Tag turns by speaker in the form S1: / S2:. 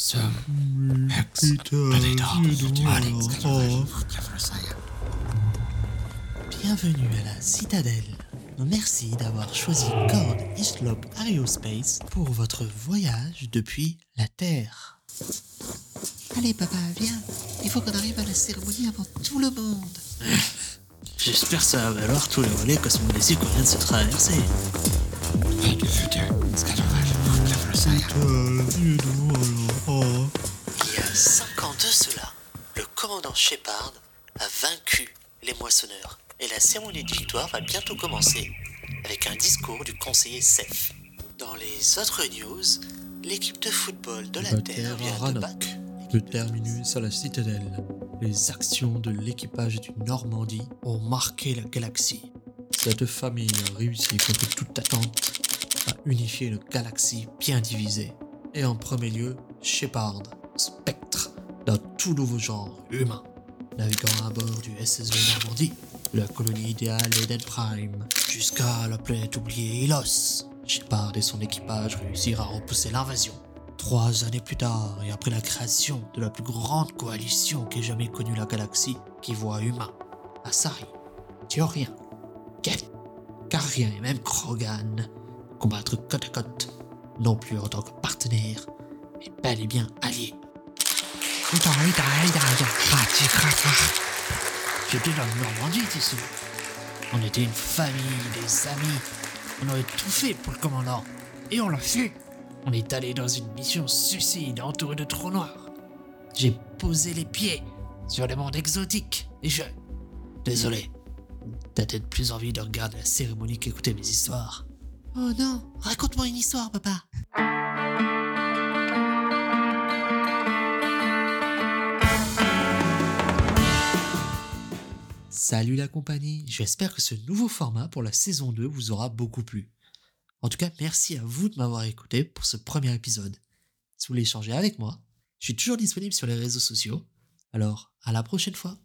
S1: Some
S2: Bienvenue à la Citadelle. Merci d'avoir choisi Cord Eastlock Aerospace pour votre voyage depuis la Terre. Allez papa, viens. Il faut qu'on arrive à la cérémonie avant tout le monde. J'espère que ça va valoir tous les relais cosmogénétiques qu'on vient de se traverser. Il y a 5 ans de cela, le commandant Shepard a vaincu les moissonneurs. Et la cérémonie de victoire va bientôt commencer avec un discours du conseiller Seth. Dans les autres news, l'équipe de football de la Terre vient de battre.
S3: Le terminus à la citadelle. Les actions de l'équipage du Normandie ont marqué la galaxie. Cette famille a réussi contre toute attente unifier une galaxie bien divisée. Et en premier lieu, Shepard, spectre d'un tout nouveau genre humain. Naviguant à bord du SSV Normandie, la colonie idéale Eden Prime, jusqu'à la planète oubliée Ilos. Shepard et son équipage réussirent à repousser l'invasion. Trois années plus tard, et après la création de la plus grande coalition qu'ait jamais connue la galaxie, qui voit humains, Asari, Théorien, Keth, Carrien et même Krogan combattre côte à côte, non plus en tant que partenaires, mais bel et bien alliés. J'étais dans le Normandie, sais. On était une famille, des amis. On aurait tout fait pour le commandant. Et on l'a fait. On est allé dans une mission suicide entourée de trous noirs. J'ai posé les pieds sur les mondes exotiques. Et je... Désolé. T'as peut-être plus envie de regarder la cérémonie qu'écouter mes histoires. Oh non, raconte-moi une histoire, papa. Salut la compagnie, j'espère que ce nouveau format pour la saison 2 vous aura beaucoup plu. En tout cas, merci à vous de m'avoir écouté pour ce premier épisode. Si vous voulez échanger avec moi, je suis toujours disponible sur les réseaux sociaux. Alors, à la prochaine fois.